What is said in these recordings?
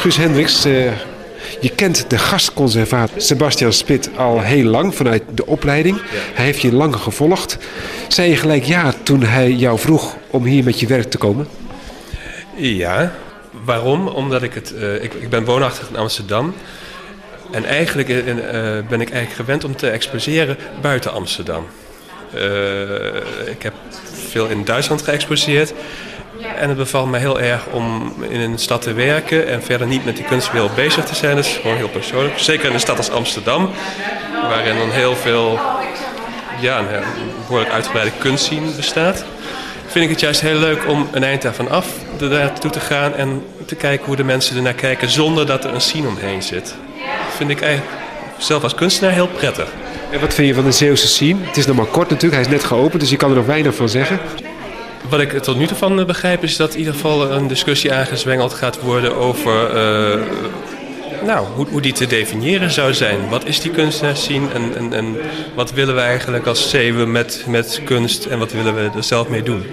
Guus Hendricks, uh, je kent de gastconservator Sebastian Spit al heel lang vanuit de opleiding. Hij heeft je lang gevolgd. Zei je gelijk ja toen hij jou vroeg om hier met je werk te komen? Ja, waarom? Omdat ik het. Uh, ik, ik ben woonachtig in Amsterdam. En eigenlijk uh, ben ik eigenlijk gewend om te exposeren buiten Amsterdam. ik heb veel in Duitsland geëxposeerd. En het bevalt me heel erg om in een stad te werken en verder niet met die kunstwereld bezig te zijn. Dat is gewoon heel persoonlijk. Zeker in een stad als Amsterdam, waarin dan heel veel, ja, een behoorlijk uitgebreide kunstzien bestaat. Vind ik het juist heel leuk om een eind daarvan af naartoe te gaan en te kijken hoe de mensen ernaar kijken zonder dat er een scene omheen zit. Dat vind ik eigenlijk zelf als kunstenaar heel prettig. En wat vind je van de Zeeuwse scene? Het is nog maar kort natuurlijk, hij is net geopend, dus je kan er nog weinig van zeggen. Wat ik tot nu toe van begrijp is dat in ieder geval een discussie aangezwengeld gaat worden over uh, nou, hoe, hoe, die te definiëren zou zijn. Wat is die kunstenaar zien en, en, en wat willen we eigenlijk als zeven met, met kunst en wat willen we er zelf mee doen?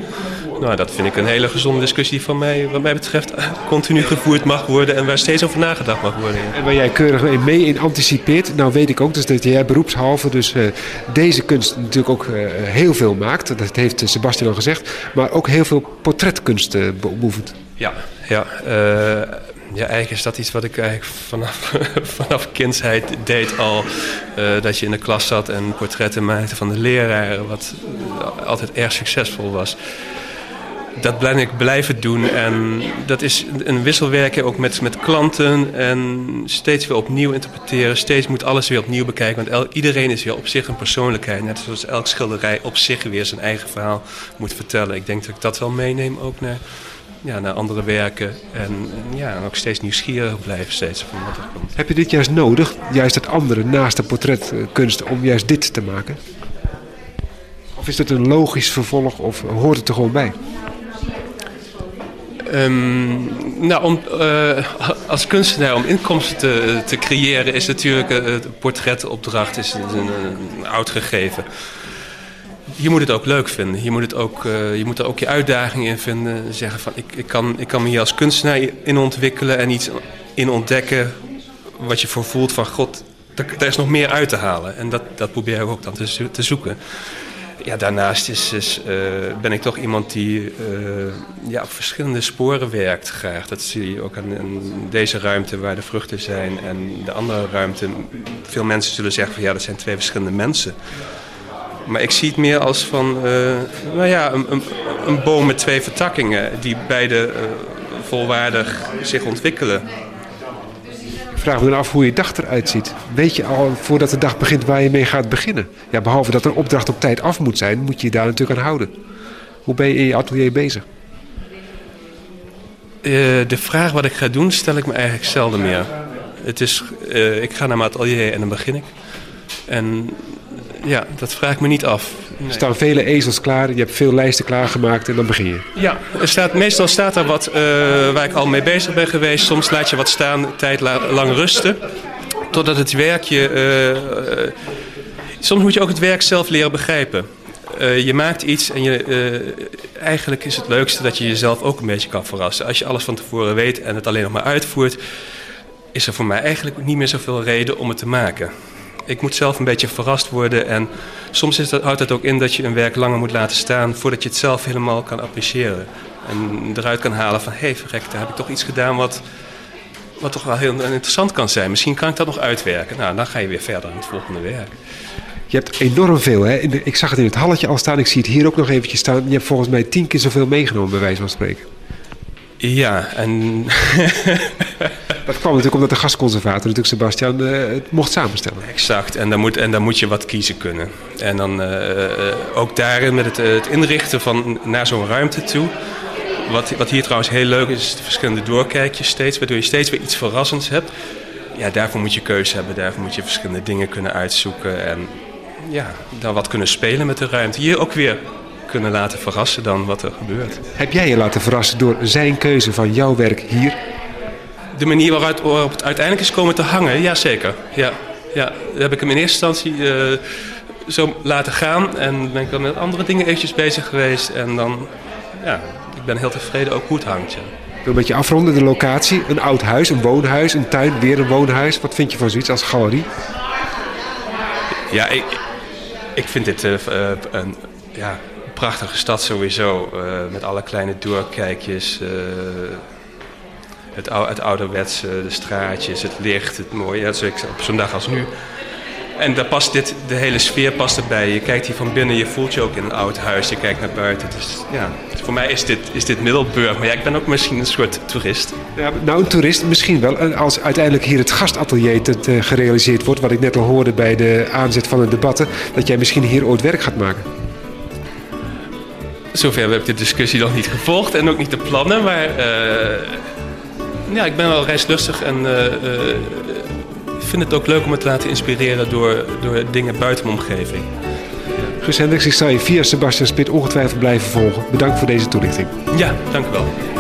Nou, dat vind ik een hele gezonde discussie van mij, wat mij betreft, continu gevoerd mag worden en waar steeds over nagedacht mag worden. En waar jij keurig mee in anticipeert, nou weet ik ook dus dat jij beroepshalve dus uh, deze kunst natuurlijk ook uh, heel veel maakt. Dat heeft Sebastian al gezegd, maar ook heel veel portretkunst uh, beoefent. Ja, ja. Ja, eigenlijk is dat iets wat ik eigenlijk vanaf, vanaf kindsheid deed al. Uh, dat je in de klas zat en portretten maakte van de leraren, wat altijd erg succesvol was dat ben ik blijven doen. En dat is een wisselwerken ook met, met klanten. En steeds weer opnieuw interpreteren. Steeds moet alles weer opnieuw bekijken. Want iedereen is weer op zich een persoonlijkheid. Net zoals elk schilderij op zich weer zijn eigen verhaal moet vertellen. Ik denk dat ik dat wel meeneem ook naar, ja, naar andere werken. En ja, ook steeds nieuwsgierig blijven steeds wat komt. Heb je dit juist nodig? Juist het andere naast de portretkunst om juist dit te maken? Of is het een logisch vervolg of hoort het er gewoon bij? Um, nou, om, uh, als kunstenaar om inkomsten te, te creëren is natuurlijk uh, het portretopdracht is een, een, oud gegeven. Je moet het ook leuk vinden. Je moet, het ook, uh, je moet er ook je uitdaging in vinden. Zeggen van ik, ik, kan, ik kan me hier als kunstenaar in ontwikkelen en iets in ontdekken wat je voor voelt van god, daar, is nog meer uit te halen. En dat, dat probeer ik ook dan te zoeken ja, daarnaast is, is uh, ben ik toch iemand die uh, ja, op verschillende sporen werkt graag. Dat zie je ook aan, deze ruimte waar de vruchten zijn en de andere ruimte. Veel mensen zullen zeggen van ja, dat zijn twee verschillende mensen. Maar ik zie het meer als van uh, nou ja, een, een, een, boom met twee vertakkingen die beide volwaardig zich ontwikkelen vraag me dan af hoe je dag eruit ziet. Weet je al voordat de dag begint waar je mee gaat beginnen? Ja, behalve dat een opdracht op tijd af moet zijn, moet je je daar natuurlijk aan houden. Hoe ben je in je atelier bezig? Uh, de vraag wat ik ga doen, stel ik me eigenlijk zelden meer. Het is, uh, ik ga naar mijn atelier en dan begin ik. En ja, dat vraag ik me niet af. Er staan vele ezels klaar, je hebt veel lijsten klaargemaakt en dan begin je. Ja, er staat, meestal staat er wat uh, waar ik al mee bezig ben geweest. Soms laat je wat staan, tijd lang rusten. Totdat het werkje... Uh, uh, soms moet je ook het werk zelf leren begrijpen. je maakt iets en je, eigenlijk is het leukste dat je jezelf ook een beetje kan verrassen. Als je alles van tevoren weet en het alleen nog maar uitvoert... is er voor mij eigenlijk niet meer zoveel reden om het te maken ik moet zelf een beetje verrast worden. En soms is dat, houdt het ook in dat je een werk langer moet laten staan voordat je het zelf helemaal kan appreciëren. En eruit kan halen van, hé hey, verrek, daar heb ik toch iets gedaan wat, wat toch wel heel interessant kan zijn. Misschien kan ik dat nog uitwerken. Nou, dan ga je weer verder in het volgende werk. Je hebt enorm veel. Hè? ik zag het in het halletje al staan. Ik zie het hier ook nog eventjes staan. Je hebt volgens mij tien keer zoveel meegenomen, bij wijze van spreken. Ja, en... dat kwam natuurlijk omdat de gastconservator, natuurlijk Sebastian, uh, het mocht samenstellen. Exact, en dan, moet, en dan moet je wat kiezen kunnen. En dan uh, ook daarin met het, het, inrichten van naar zo'n ruimte toe. Wat, wat hier trouwens heel leuk is, is de verschillende doorkijkjes steeds, waardoor je steeds weer iets verrassends hebt. Ja, daarvoor moet je keuze hebben, daarvoor moet je verschillende dingen kunnen uitzoeken en ja, dan wat kunnen spelen met de ruimte. Hier ook weer kunnen laten verrassen dan wat er gebeurt. Heb jij je laten verrassen door zijn keuze van jouw werk hier? De manier waarop het uiteindelijk is komen te hangen, jazeker. Ja, ja, dat heb ik hem in eerste instantie uh, zo laten gaan. En ben ik dan met andere dingen eventjes bezig geweest. En dan, ja, ik ben heel tevreden ook hoe het hangt. Ja. wil een beetje afronden, de locatie. Een oud huis, een woonhuis, een tuin, weer een woonhuis. Wat vind je van zoiets als galerie? Ja, ik, ik vind dit uh, een ja, prachtige stad sowieso. Uh, met alle kleine doorkijkjes. Het, het ouderwetse, de straatjes, het licht, het mooie. Ja, op zo'n dag als nu. En daar past dit, de hele sfeer past erbij. Je kijkt hier van binnen, je voelt je ook in een oud huis. Je kijkt naar buiten. Dus ja, voor mij is dit, is dit Middelburg. Maar ja, ik ben ook misschien een soort toerist. Ja, nou, een toerist misschien wel. Als uiteindelijk hier het gastatelier te, uh, gerealiseerd wordt... wat ik net al hoorde bij de aanzet van de debatten... dat jij misschien hier ooit werk gaat maken. Zover heb ik de discussie nog niet gevolgd en ook niet de plannen. Maar uh, ja, ik ben wel reislustig en uh, vind het ook leuk om me te laten inspireren door, door dingen buiten mijn omgeving. Guus Hendricks, ik zal je via Sebastian Spit ongetwijfeld blijven volgen. Bedankt voor deze toelichting. Ja, dank u wel.